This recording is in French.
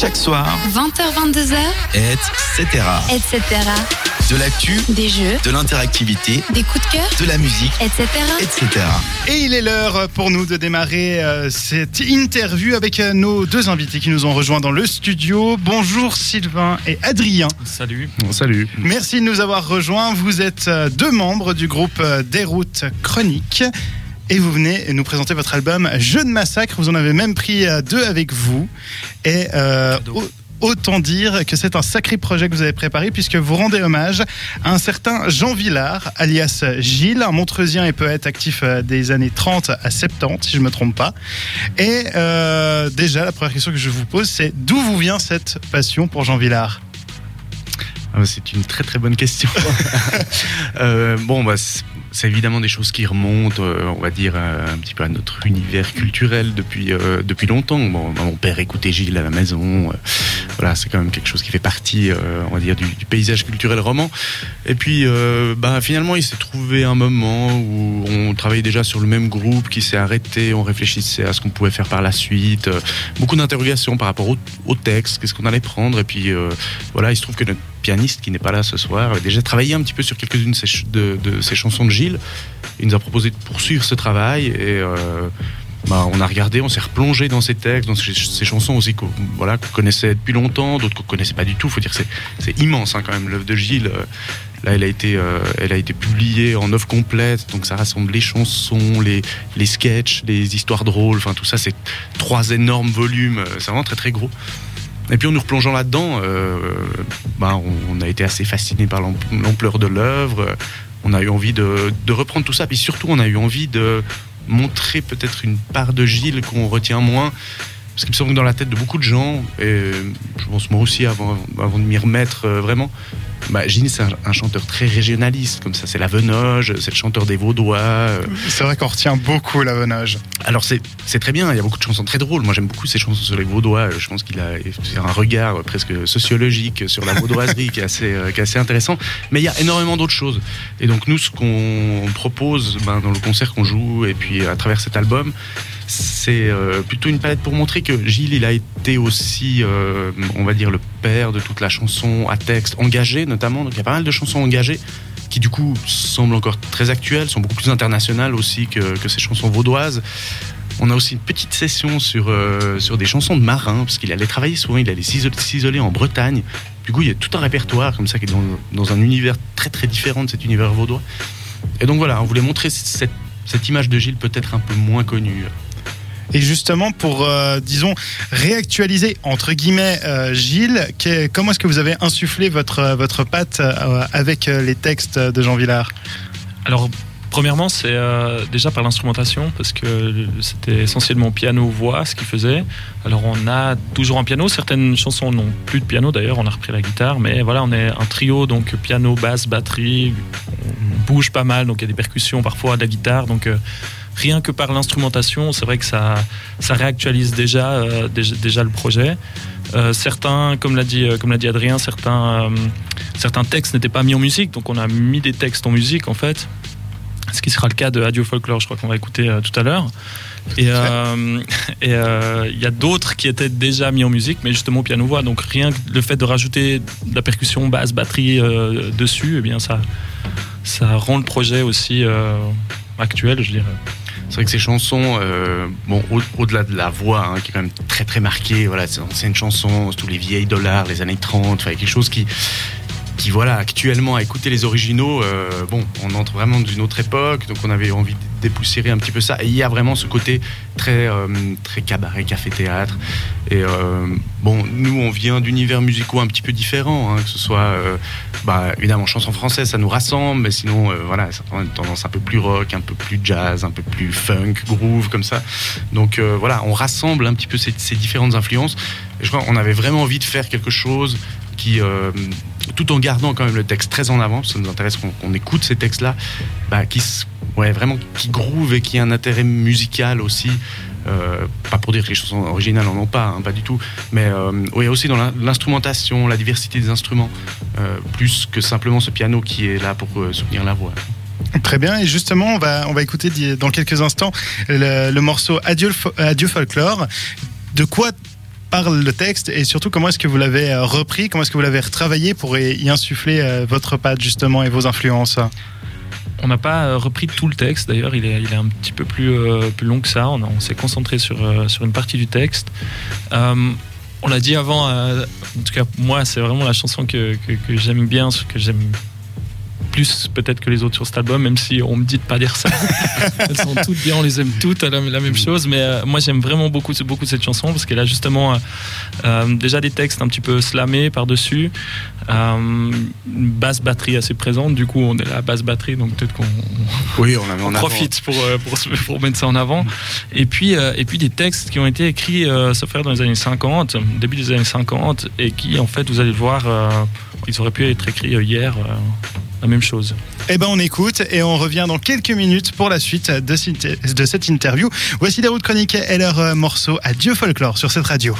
Chaque soir, 20h22h, etc. etc. De l'actu, Des jeux, de l'interactivité, des coups de cœur, de la musique, etc. etc. Et il est l'heure pour nous de démarrer euh, cette interview avec euh, nos deux invités qui nous ont rejoints dans le studio. Bonjour Sylvain et Adrien. Salut. salut. Merci de nous avoir rejoints. Vous êtes euh, deux membres du groupe euh, Des Routes Chroniques. Et vous venez nous présenter votre album Jeu de massacre. Vous en avez même pris euh, deux avec vous. Et euh, autant dire que c'est un sacré projet que vous avez préparé puisque vous rendez hommage à un certain Jean Villard, alias Gilles, un Montreusien et poète actif euh, des années 30 à 70, si je ne me trompe pas. Et euh, déjà, la première question que je vous pose, c'est d'où vous vient cette passion pour Jean Villard? Ah bah, C'est une très très bonne question. Euh, bon, bah, c'est évidemment des choses qui remontent, euh, on va dire, euh, un petit peu à notre univers culturel depuis, euh, depuis longtemps. Bah, mon père écoutait Gilles à la maison. voilà, c'est quand même quelque chose qui fait partie, on va dire, du, paysage culturel roman. Et puis, bah, finalement, il s'est trouvé un moment où on travaillait déjà sur le même groupe qui s'est arrêté, on réfléchissait à ce qu'on pouvait faire par la suite. beaucoup d'interrogations par rapport au, texte, qu'est-ce qu'on allait prendre. Et puis, voilà, il se trouve que notre pianiste qui n'est pas là ce soir avait déjà travaillé un petit peu sur quelques-unes de de, de ses chansons de Gilles. Il nous a proposé de poursuivre ce travail et euh, bah, on a regardé, on s'est replongé dans ses textes, dans ses, ses chansons aussi qu'on voilà, qu'on connaissait depuis longtemps, d'autres qu'on connaissait pas du tout. Faut dire que c'est- immense hein, quand même l'œuvre de Gilles. Euh, Là, elle a été, euh, elle a été publiée en œuvre complète, donc ça rassemble les chansons, les, les sketchs, les histoires drôles. Enfin, tout ça, c'est trois énormes volumes. C'est vraiment très très gros. Et puis en nous replongeant là-dedans, bah, on, a été assez fasciné par l'am- l'ampleur de l'œuvre. On a eu envie de, reprendre tout ça. Puis surtout, on a eu envie de montrer peut-être une part de Gilles qu'on retient moins. Parce qu'il me semble que dans la tête de beaucoup de gens, et je pense moi aussi avant, avant de m'y remettre euh, vraiment, bah, Gilles c'est un, un chanteur très régionaliste, comme ça c'est la Venoge, c'est le chanteur des Vaudois, euh, C'est vrai qu'on retient beaucoup l'avonnage. alors c'est très bien, il y a beaucoup de chansons très drôles. Moi j'aime beaucoup ces chansons sur les Vaudois. Je pense qu'il a un regard presque sociologique sur la vaudoiserie qui, est assez, euh, qui est assez intéressant. Mais il y a énormément d'autres choses. Et donc nous ce qu'on propose ben, dans le concert qu'on joue et puis à travers cet album, c'est euh, plutôt une palette pour montrer que Gilles il a été aussi, euh, on va dire, le père de toute la chanson à texte engagée notamment. Donc il y a pas mal de chansons engagées qui du coup semblent encore très actuelles, sont beaucoup plus internationales aussi que, que ces chansons vaudoises. On a aussi une petite session sur, euh, sur des chansons de marins, parce qu'il allait travailler souvent, il allait s'isol- s'isoler en Bretagne. Du coup, il y a tout un répertoire comme ça qui est dans, dans un univers très très différent de cet univers vaudois. Et donc voilà, on voulait montrer cette, cette image de Gilles peut-être un peu moins connue. Et justement, pour, euh, disons, réactualiser, entre guillemets, euh, Gilles, comment est-ce que vous avez insufflé votre, euh, votre patte avec les textes de Jean Villard? Alors, premièrement, c'est euh, déjà par l'instrumentation, parce que c'était essentiellement piano-voix ce qu'il faisait. Alors, on a toujours un piano. Certaines chansons n'ont plus de piano, d'ailleurs, on a repris la guitare. Mais voilà, on est un trio, donc piano, basse, batterie. On bouge pas mal, donc il y a des percussions parfois, de la guitare. Donc, euh, rien que par l'instrumentation, c'est vrai que ça, ça réactualise déjà, euh, déjà, le projet. Certains, comme l'a dit, comme dit Adrien, certains, certains textes n'étaient pas mis en musique, donc on a mis des textes en musique en fait. Ce qui sera le cas de Radio Folklore, je crois qu'on va écouter euh, tout à l'heure. Et euh, euh, il y a d'autres qui étaient déjà mis en musique, mais justement piano-voix. Donc rien que le fait de rajouter de la percussion, basse, batterie dessus, eh bien ça, ça rend le projet aussi actuel, je dirais. C'est vrai que ces chansons, bon, au- au-delà de la voix, hein, qui est quand même très très marquée, voilà, c'est une chanson, tous les vieilles dollars, les années 30, enfin, quelque chose qui, qui voilà, actuellement, à écouter les originaux, euh, bon, on entre vraiment d'une autre époque, donc on avait envie de dépoussiérer un petit peu ça. Et il y a vraiment ce côté très, euh, très cabaret, café-théâtre. Et euh, bon, nous, on vient d'univers musicaux un petit peu différents, hein, que ce soit, bah, évidemment, chanson française, ça nous rassemble, mais sinon, voilà, ça a une tendance un peu plus rock, un peu plus jazz, un peu plus funk, groove, comme ça. Donc voilà, on rassemble un petit peu ces, différentes influences. Je crois qu'on avait vraiment envie de faire quelque chose qui, tout en gardant quand même le texte très en avant, parce que ça nous intéresse qu'on écoute ces textes-là, bah, qui, ouais, vraiment qui groove et qui a un intérêt musical aussi. Euh, pas pour dire que les chansons originales en ont pas, hein, pas du tout, mais euh, oui, aussi dans l'in- l'instrumentation, la diversité des instruments, euh, plus que simplement ce piano qui est là pour euh, soutenir la voix. Très bien, et justement, on va, on va écouter dans quelques instants le, le morceau Adieu, Adieu Folklore. De quoi par le texte et surtout comment est-ce que vous l'avez euh, repris, comment est-ce que vous l'avez retravaillé pour y insuffler euh, votre patte justement et vos influences? On n'a pas euh, repris tout le texte, d'ailleurs, il est, un petit peu plus, plus long que ça. On, s'est concentré sur, sur une partie du texte. On l'a dit avant, en tout cas, moi, c'est vraiment la chanson que, que j'aime bien, que j'aime plus peut-être que les autres sur cet album, même si on me dit de pas dire ça. Elles sont toutes bien, on les aime toutes, la, la même chose. Mais euh, moi, j'aime vraiment beaucoup, beaucoup cette chanson parce qu'elle a justement euh, euh, déjà des textes un petit peu slamés par-dessus, euh, une basse batterie assez présente. Du coup, on est la basse batterie, donc peut-être qu'on Oui, on, a, on profite pour, euh, pour, se- pour mettre ça en avant. Et puis, euh, et puis des textes qui ont été écrits, euh, sauf faire dans les années 50, début des années 50, et qui, en fait, vous allez le voir, euh, ils auraient pu être écrits hier, euh, la même chose. Eh ben on écoute et on revient dans quelques minutes pour la suite de cette, interview. Voici les routes chroniques et leur euh, morceau Adieu folklore sur cette radio.